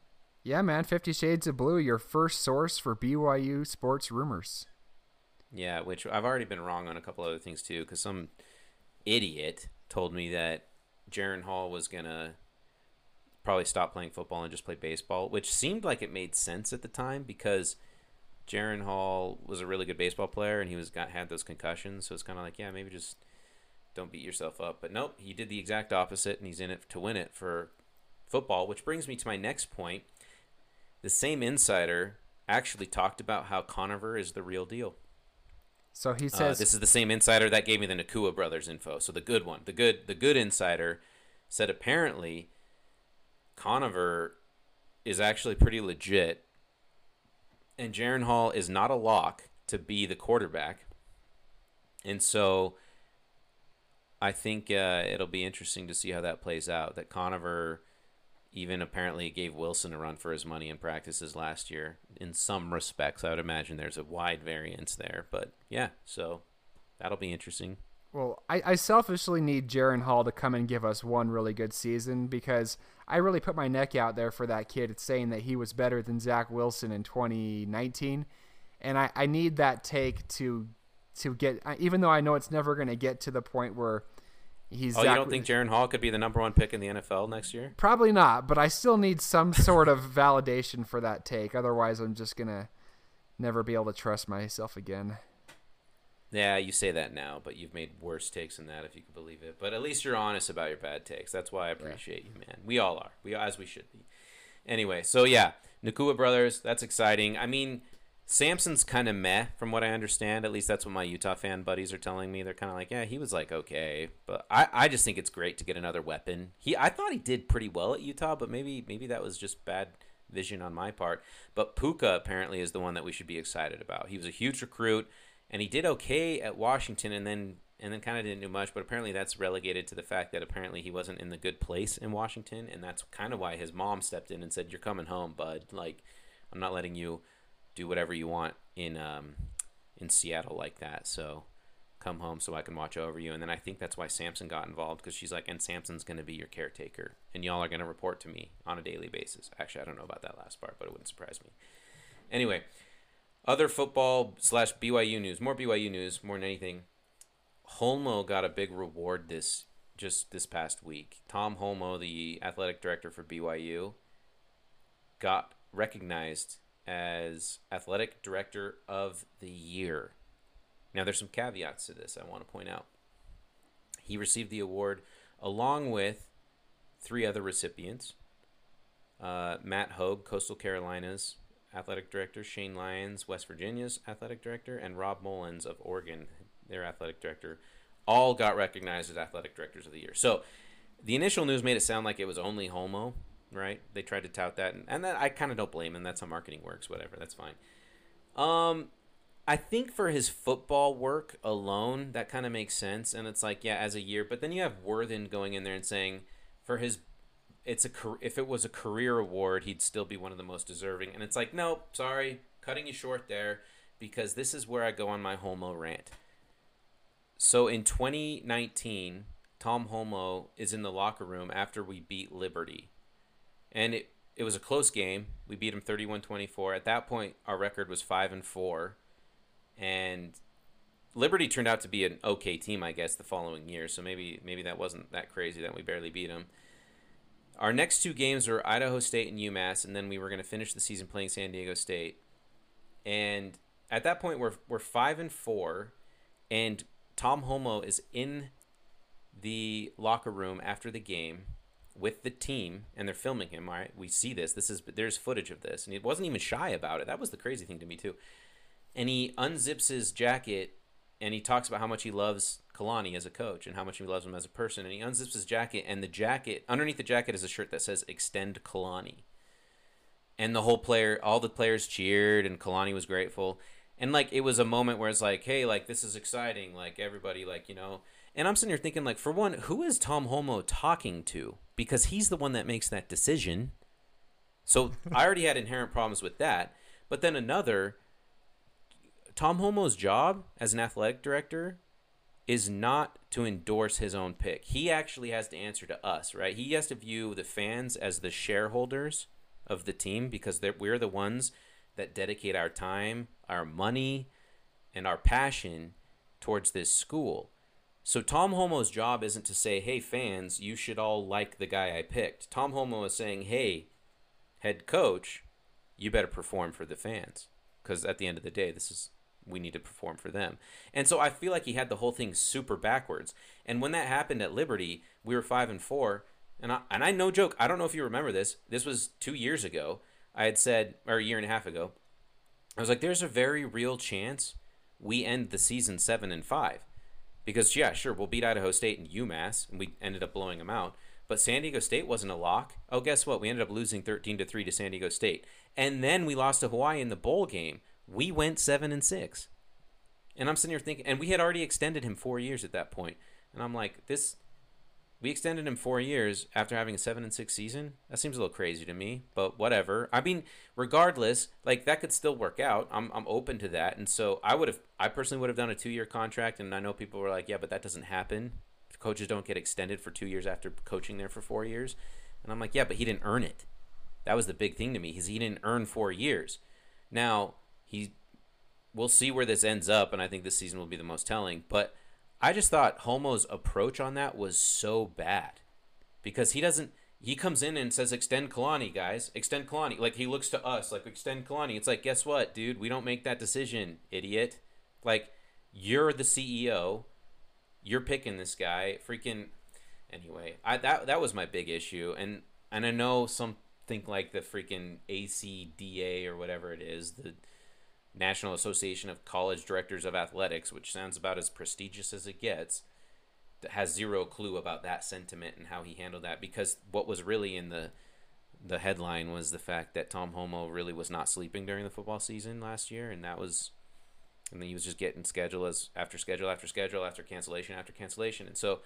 [SPEAKER 5] Yeah, man. Fifty Shades of Blue, your first source for BYU sports rumors.
[SPEAKER 1] Yeah, which I've already been wrong on a couple other things too, because some idiot told me that Jaren Hall was gonna probably stop playing football and just play baseball, which seemed like it made sense at the time because Jaren Hall was a really good baseball player and he was got had those concussions, so it's kind of like yeah, maybe just don't beat yourself up. But nope, he did the exact opposite, and he's in it to win it for football. Which brings me to my next point. The same insider actually talked about how Conover is the real deal.
[SPEAKER 5] So he
[SPEAKER 1] Uh,
[SPEAKER 5] says
[SPEAKER 1] this is the same insider that gave me the Nacua brothers info. So the good one, the good, the good insider said apparently Conover is actually pretty legit, and Jaren Hall is not a lock to be the quarterback, and so I think uh, it'll be interesting to see how that plays out. That Conover even apparently gave Wilson a run for his money in practices last year. In some respects, I would imagine there's a wide variance there, but yeah, so that'll be interesting.
[SPEAKER 5] Well, I, I selfishly need Jaren Hall to come and give us one really good season because I really put my neck out there for that kid saying that he was better than Zach Wilson in 2019. And I, I need that take to to get, even though I know it's never going to get to the point where he's.
[SPEAKER 1] Oh,
[SPEAKER 5] Zach,
[SPEAKER 1] you don't think Jaren Hall could be the number one pick in the NFL next year?
[SPEAKER 5] Probably not, but I still need some sort of validation for that take. Otherwise, I'm just going to never be able to trust myself again.
[SPEAKER 1] Yeah, you say that now, but you've made worse takes than that, if you can believe it. But at least you're honest about your bad takes. That's why I appreciate you, man. We all are. We as we should be. Anyway, so yeah, Nacua brothers. That's exciting. I mean, Samson's kind of meh, from what I understand. At least that's what my Utah fan buddies are telling me. They're kind of like, yeah, he was like okay, but I, I just think it's great to get another weapon. He, I thought he did pretty well at Utah, but maybe maybe that was just bad vision on my part. But Puka apparently is the one that we should be excited about. He was a huge recruit and he did okay at Washington, and then and then kind of didn't do much. But apparently, that's relegated to the fact that apparently he wasn't in the good place in Washington, and that's kind of why his mom stepped in and said, "You're coming home, bud. Like, I'm not letting you do whatever you want in um, in Seattle like that. So." Come home so I can watch over you, and then I think that's why Samson got involved because she's like, and Samson's going to be your caretaker, and y'all are going to report to me on a daily basis. Actually, I don't know about that last part, but it wouldn't surprise me. Anyway, other football slash BYU news, more BYU news, more than anything. Holmoe got a big reward this just this past week. Tom Holmoe, the athletic director for BYU, got recognized as athletic director of the year. Now, there's some caveats to this I want to point out. He received the award along with three other recipients uh, Matt Hogue, Coastal Carolinas athletic director, Shane Lyons, West Virginia's athletic director, and Rob Mullens of Oregon, their athletic director, all got recognized as athletic directors of the year. So the initial news made it sound like it was only Holmoe, right? They tried to tout that, and, and that, I kind of don't blame them. That's how marketing works. Whatever, that's fine. Um, I think for his football work alone, that kind of makes sense, and it's like yeah, as a year. But then you have Worthen going in there and saying for his it's a if it was a career award, he'd still be one of the most deserving. And it's like, nope, sorry, cutting you short there, because this is where I go on my Holmoe rant. So in 2019, Tom Holmoe is in the locker room after we beat Liberty, and it it was a close game. We beat him 31-24. At that point, our record was five and four, and Liberty turned out to be an okay team, I guess, the following year. So maybe maybe that wasn't that crazy that we barely beat them. Our next two games were Idaho State and UMass, and then we were going to finish the season playing San Diego State. And at that point, we're we're five and four, and Tom Holmoe is in the locker room after the game, with the team and they're filming him. All right, we see this. This is there's footage of this, and he wasn't even shy about it. That was the crazy thing to me too. And he unzips his jacket and he talks about how much he loves Kalani as a coach and how much he loves him as a person. And he unzips his jacket, and the jacket underneath the jacket is a shirt that says "Extend Kalani." And the whole player, all the players cheered, and Kalani was grateful. And like it was a moment where it's like, hey, like this is exciting, like everybody, like you know. And I'm sitting here thinking, like, for one, who is Tom Holmoe talking to? Because he's the one that makes that decision. So (laughs) I already had inherent problems with that. But then another, Tom Holmoe's job as an athletic director is not to endorse his own pick. He actually has to answer to us, right? He has to view the fans as the shareholders of the team because we're the ones that dedicate our time, our money, and our passion towards this school. So Tom Holmoe's job isn't to say, "Hey fans, you should all like the guy I picked." Tom Holmoe is saying, "Hey, head coach, you better perform for the fans." Because at the end of the day, this is we need to perform for them. And so I feel like he had the whole thing super backwards. And when that happened at Liberty, we were 5 and 4, and I and I no joke, I don't know if you remember this. This was 2 years ago. I had said or a year and a half ago. I was like there's a very real chance we end the season 7 and 5 because yeah, sure, we'll beat Idaho State and UMass, and we ended up blowing them out. But San Diego State wasn't a lock. Oh, guess what? We ended up losing 13 to 3 to San Diego State. And then we lost to Hawaii in the bowl game. We went 7 and 6. And I'm sitting here thinking and we had already extended him 4 years at that point. And I'm like, this we extended him four years after having a seven and six season. That seems a little crazy to me, but whatever. I mean, regardless, like that could still work out. I'm I'm open to that, and so I would have, I personally would have done a two year contract, and I know people were like, yeah, but that doesn't happen. Coaches don't get extended for two years after coaching there for four years, and I'm like, yeah, but he didn't earn it. That was the big thing to me, is he didn't earn four years. Now he, we'll see where this ends up, and I think this season will be the most telling, but I just thought Holmoe's approach on that was so bad because he doesn't. He comes in and says, "Extend Kalani, guys. Extend Kalani." Like he looks to us, like extend Kalani. It's like, guess what, dude? We don't make that decision, idiot. Like you're the CEO. You're picking this guy. Freaking. Anyway, I that that was my big issue, and and I know some think like the freaking ACDA or whatever it is, the National Association of College Directors of Athletics, which sounds about as prestigious as it gets, has zero clue about that sentiment and how he handled that. Because what was really in the the headline was the fact that Tom Holmoe really was not sleeping during the football season last year. And that was and then he was just getting schedule as after schedule after schedule after cancellation after cancellation. And so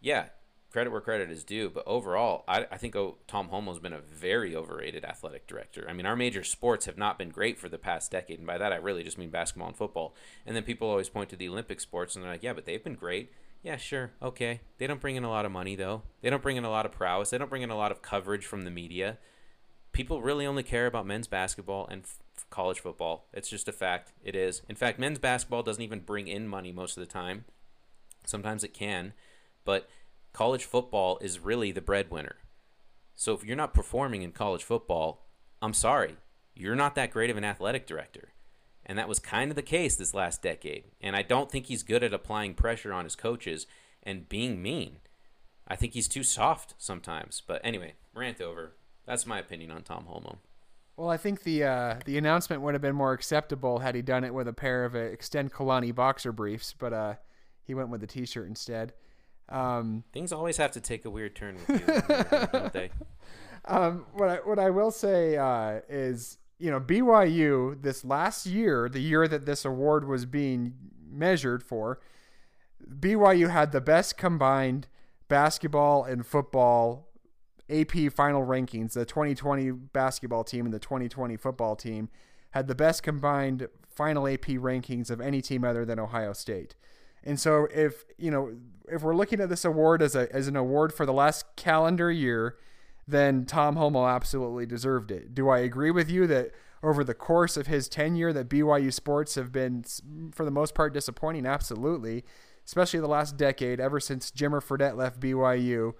[SPEAKER 1] yeah credit where credit is due. But overall, I, I think oh, Tom Holmoe's been a very overrated athletic director. I mean, our major sports have not been great for the past decade, and by that I really just mean basketball and football. And then people always point to the Olympic sports, and they're like, yeah, but they've been great. Yeah, sure, okay. They don't bring in a lot of money though. They don't bring in a lot of prowess. They don't bring in a lot of coverage from the media. People really only care about men's basketball and f- college football. It's just a fact. It is. In fact, men's basketball doesn't even bring in money most of the time. Sometimes it can, but college football is really the breadwinner. So if you're not performing in college football, I'm sorry, you're not that great of an athletic director. And that was kind of the case this last decade. And I don't think he's good at applying pressure on his coaches and being mean. I think he's too soft sometimes. But anyway, rant over. That's my opinion on Tom Holmoe.
[SPEAKER 5] Well, I think the uh, the announcement would have been more acceptable had he done it with a pair of uh, extend Kalani boxer briefs, but uh, he went with the T-shirt instead. Um,
[SPEAKER 1] Things always have to take a weird turn with you, don't they? (laughs)
[SPEAKER 5] Um, what I what I will say uh, is, you know, BYU this last year, the year that this award was being measured for, BYU had the best combined basketball and football AP final rankings. The 2020 basketball team and the 2020 football team had the best combined final AP rankings of any team other than Ohio State. And so if, you know, if we're looking at this award as a as an award for the last calendar year, then Tom Holmoe absolutely deserved it. Do I agree with you that over the course of his tenure that BYU sports have been for the most part disappointing? Absolutely. Especially the last decade, ever since Jimmer Fredette left BYU.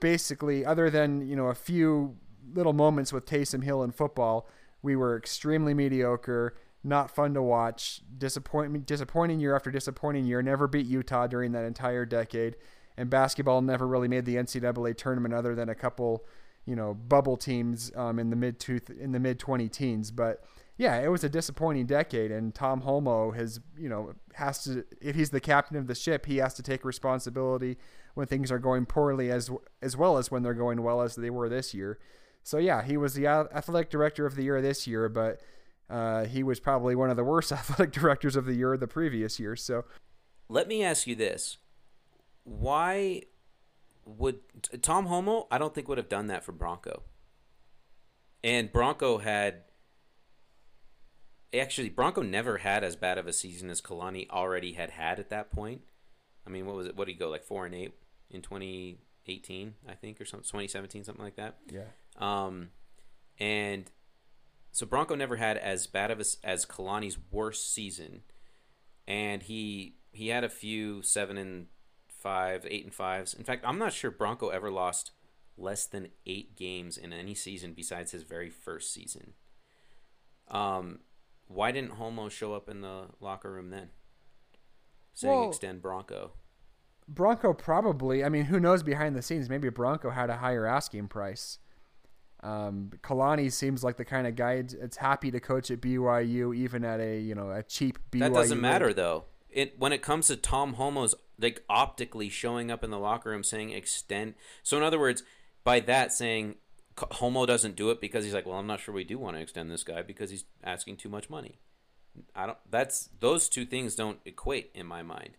[SPEAKER 5] Basically, other than, you know, a few little moments with Taysom Hill in football, we were extremely mediocre not fun to watch. Disappointment, disappointing year after disappointing year. Never beat Utah during that entire decade, and basketball never really made the NCAA tournament other than a couple, you know, bubble teams um, in the mid two in the mid twenty teens. But yeah, it was a disappointing decade, and Tom Holmoe has you know has to if he's the captain of the ship, he has to take responsibility when things are going poorly as as well as when they're going well as they were this year. So yeah, he was the athletic director of the year this year, but uh, he was probably one of the worst (laughs) athletic directors of the year the previous year. So
[SPEAKER 1] let me ask you this: Why would Tom Holmoe? I don't think would have done that for Bronco. And Bronco had actually Bronco never had as bad of a season as Kalani already had had at that point. I mean, what was it? What did he go like four and eight in 2018, I think, or something, 2017, something like that.
[SPEAKER 5] Yeah.
[SPEAKER 1] Um, and so Bronco never had as bad of a, as Kalani's worst season, and he he had a few seven and five, eight and fives. In fact, I'm not sure Bronco ever lost less than eight games in any season besides his very first season. Um, why didn't Holmoe show up in the locker room then? Saying well, extend Bronco.
[SPEAKER 5] Bronco probably. I mean, who knows behind the scenes? Maybe Bronco had a higher asking price. Um, Kalani seems like the kind of guy that's happy to coach at BYU, even at a you know a cheap BYU.
[SPEAKER 1] That doesn't matter rate. though. It when it comes to Tom Holmoe's like optically showing up in the locker room saying extend. So in other words, by that saying Holmoe doesn't do it because he's like, well, I'm not sure we do want to extend this guy because he's asking too much money. I don't. That's those two things don't equate in my mind.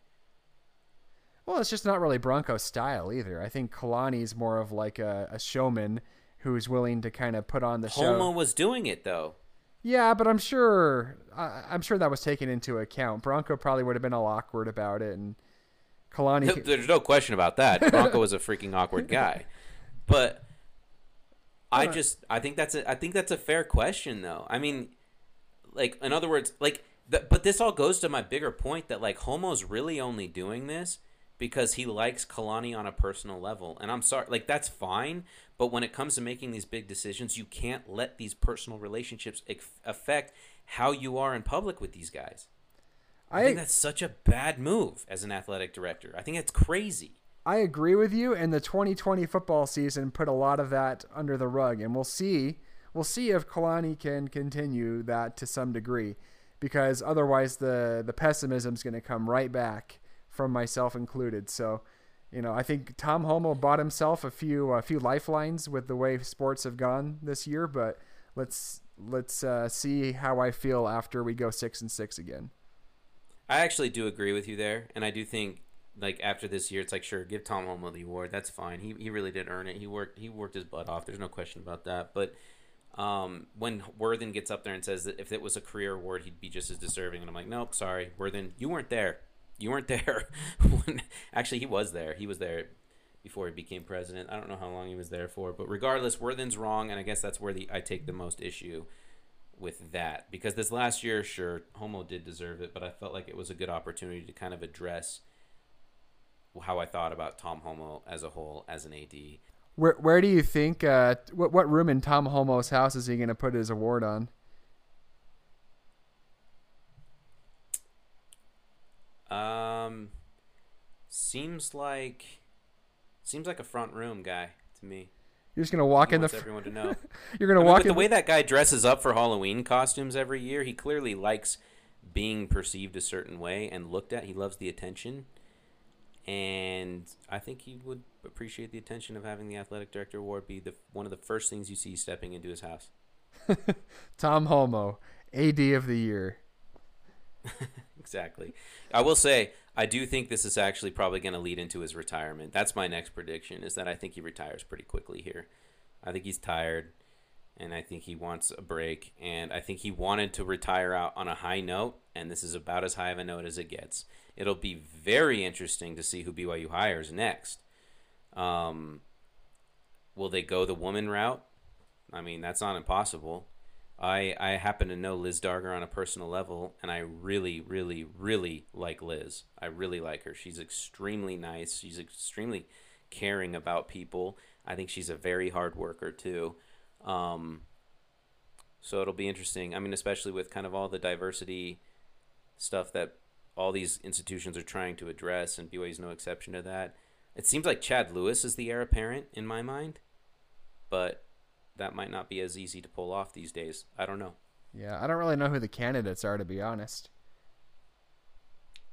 [SPEAKER 5] Well, it's just not really Bronco style either. I think Kalani's more of like a, a showman who's willing to kind of put on the show.
[SPEAKER 1] Holmoe was doing it though.
[SPEAKER 5] Yeah, but I'm sure I, am sure that was taken into account. Bronco probably would have been all awkward about it, and Kalani.
[SPEAKER 1] There's no question about that. (laughs) Bronco was a freaking awkward guy, but I just I think that's a I think that's a fair question though. I mean, like in other words, like but this all goes to my bigger point that like Holmoe's really only doing this because he likes Kalani on a personal level. And I'm sorry, like that's fine, but when it comes to making these big decisions, you can't let these personal relationships affect how you are in public with these guys. I, I think that's such a bad move as an athletic director. I think that's crazy.
[SPEAKER 5] I agree with you, and the 2020 football season put a lot of that under the rug, and we'll see. We'll see if Kalani can continue that to some degree, because otherwise the the pessimism is going to come right back from myself included. So, you know, I think Tom Holmoe bought himself a few a few lifelines with the way sports have gone this year. But let's let's uh, see how I feel after we go six and six again.
[SPEAKER 1] I actually do agree with you there, and I do think like after this year, it's like sure, give Tom Holmoe the award. That's fine. He he really did earn it. He worked he worked his butt off. There's no question about that. But um, when Worthen gets up there and says that if it was a career award, he'd be just as deserving, and I'm like, nope, sorry, Worthen, you weren't there you weren't there. (laughs) when, actually, he was there. He was there before he became president. I don't know how long he was there for, but regardless, Worthen's wrong, and I guess that's where the I take the most issue with that because this last year, sure, Holmoe did deserve it, but I felt like it was a good opportunity to kind of address how I thought about Tom Holmoe as a whole as an AD.
[SPEAKER 5] Where where do you think uh, what what room in Tom Holmoe's house is he going to put his award on?
[SPEAKER 1] Um, seems like seems like a front room guy to me.
[SPEAKER 5] You're just gonna walk
[SPEAKER 1] he
[SPEAKER 5] in the.
[SPEAKER 1] Fr- everyone to (laughs) know.
[SPEAKER 5] You're gonna I mean, walk
[SPEAKER 1] in the way that guy dresses up for Halloween costumes every year. He clearly likes being perceived a certain way and looked at. He loves the attention, and I think he would appreciate the attention of having the athletic director award be the one of the first things you see stepping into his house. (laughs)
[SPEAKER 5] Tom Holmoe, AD of the year. (laughs)
[SPEAKER 1] exactly. I will say I do think this is actually probably going to lead into his retirement. That's my next prediction. Is that I think he retires pretty quickly here. I think he's tired, and I think he wants a break. And I think he wanted to retire out on a high note, and this is about as high of a note as it gets. It'll be very interesting to see who BYU hires next. Um, will they go the woman route? I mean, that's not impossible. I I happen to know Liz Darger on a personal level, and I really, really, really like Liz. I really like her. She's extremely nice. She's extremely caring about people. I think she's a very hard worker too. Um, so it'll be interesting. I mean, especially with kind of all the diversity stuff that all these institutions are trying to address, and BYU is no exception to that. It seems like Chad Lewis is the heir apparent in my mind, but that might not be as easy to pull off these days. I don't know.
[SPEAKER 5] Yeah, I don't really know who the candidates are to be honest.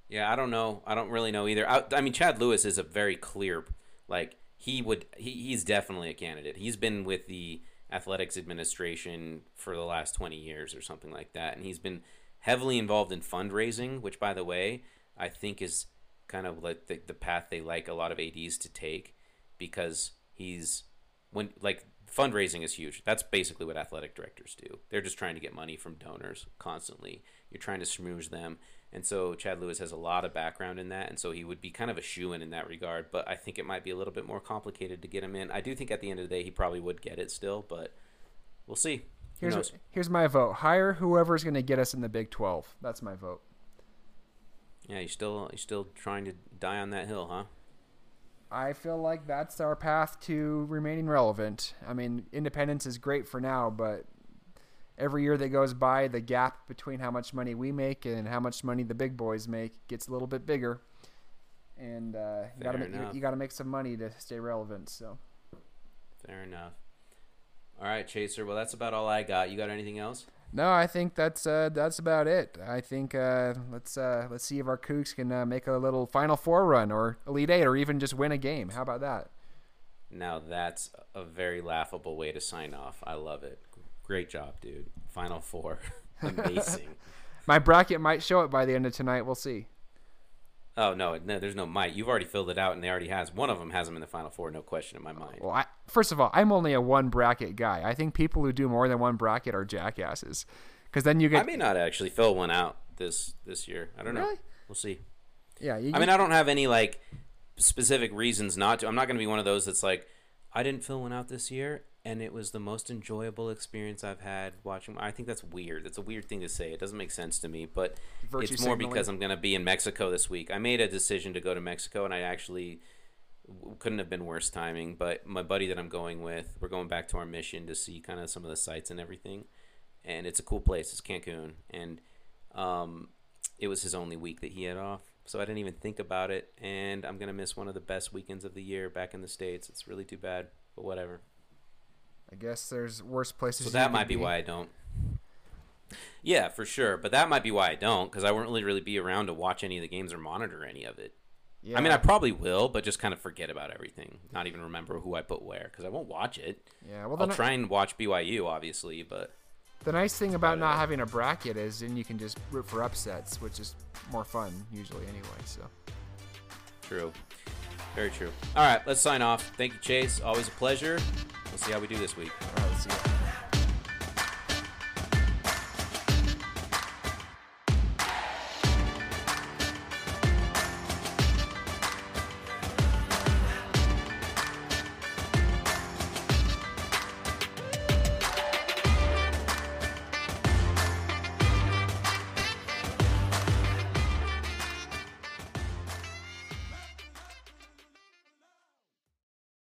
[SPEAKER 1] Yeah, I don't know. I don't really know either. I, I mean, Chad Lewis is a very clear, like he would. He, he's definitely a candidate. He's been with the athletics administration for the last twenty years or something like that, and he's been heavily involved in fundraising, which, by the way, I think is kind of like the, the path they like a lot of ads to take because he's when like fundraising is huge that's basically what athletic directors do they're just trying to get money from donors constantly you're trying to smooze them and so chad lewis has a lot of background in that and so he would be kind of a shoe in in that regard but i think it might be a little bit more complicated to get him in i do think at the end of the day he probably would get it still but we'll see Who
[SPEAKER 5] Here's
[SPEAKER 1] knows?
[SPEAKER 5] here's my vote. Hire whoever's going to get us in the Big 12. That's my vote.
[SPEAKER 1] yeah you're still you're still trying to die on that hill huh
[SPEAKER 5] I feel like that's our path to remaining relevant. I mean, independence is great for now, but every year that goes by, the gap between how much money we make and how much money the big boys make gets a little bit bigger. And uh, you got to make
[SPEAKER 1] enough.
[SPEAKER 5] you got to make some money to stay relevant. So
[SPEAKER 1] Fair enough. All right, Chaser. Well, that's about all I got. You got anything else?
[SPEAKER 5] No, I think that's uh, that's about it. I think uh, let's uh, let's see if our Cougs can uh, make a little Final Four run or Elite Eight or even just win a game. How about that?
[SPEAKER 1] Now that's a very laughable way to sign off. I love it. Great job, dude. Final four. (laughs) Amazing. (laughs)
[SPEAKER 5] My bracket might show it by the end of tonight. We'll see.
[SPEAKER 1] Oh no, no, there's no might. You've already filled it out, and they already has. One of them has them in the final four, no question in my mind.
[SPEAKER 5] Well, I, first of all, I'm only a one bracket guy. I think people who do more than one bracket are jackasses, because then you get.
[SPEAKER 1] I may not actually fill one out this this year. I don't know. We'll see.
[SPEAKER 5] yeah. You
[SPEAKER 1] I mean, I don't have any like specific reasons not to. I'm not going to be one of those that's like, I didn't fill one out this year, and it was the most enjoyable experience I've had watching. I think that's weird. That's a weird thing to say. It doesn't make sense to me, but
[SPEAKER 5] Virtue
[SPEAKER 1] it's more
[SPEAKER 5] signaling.
[SPEAKER 1] because I'm going to be in Mexico this week. I made a decision to go to Mexico, and I actually couldn't have been worse timing. But my buddy that I'm going with, we're going back to our mission to see kind of some of the sites and everything, and it's a cool place. It's Cancun, and um, it was his only week that he had off. So I didn't even think about it, and I'm gonna miss one of the best weekends of the year back in the states. It's really too bad, but whatever.
[SPEAKER 5] I guess there's worse places.
[SPEAKER 1] So that might be why I don't. Yeah, for sure, but that might be why I don't, because I won't really really be around to watch any of the games or monitor any of it.
[SPEAKER 5] Yeah.
[SPEAKER 1] I mean, I probably will, but just kind of forget about everything, not even remember who I put where, because I won't watch it.
[SPEAKER 5] yeah. Well,
[SPEAKER 1] I'll try and watch BYU, obviously, but
[SPEAKER 5] the nice thing about not having a bracket is then you can just root for upsets, which is more fun usually anyway. So
[SPEAKER 1] true, very true. All right, let's sign off. Thank you, Chase. Always a pleasure. We'll see how we do this week.
[SPEAKER 5] all right, let's see.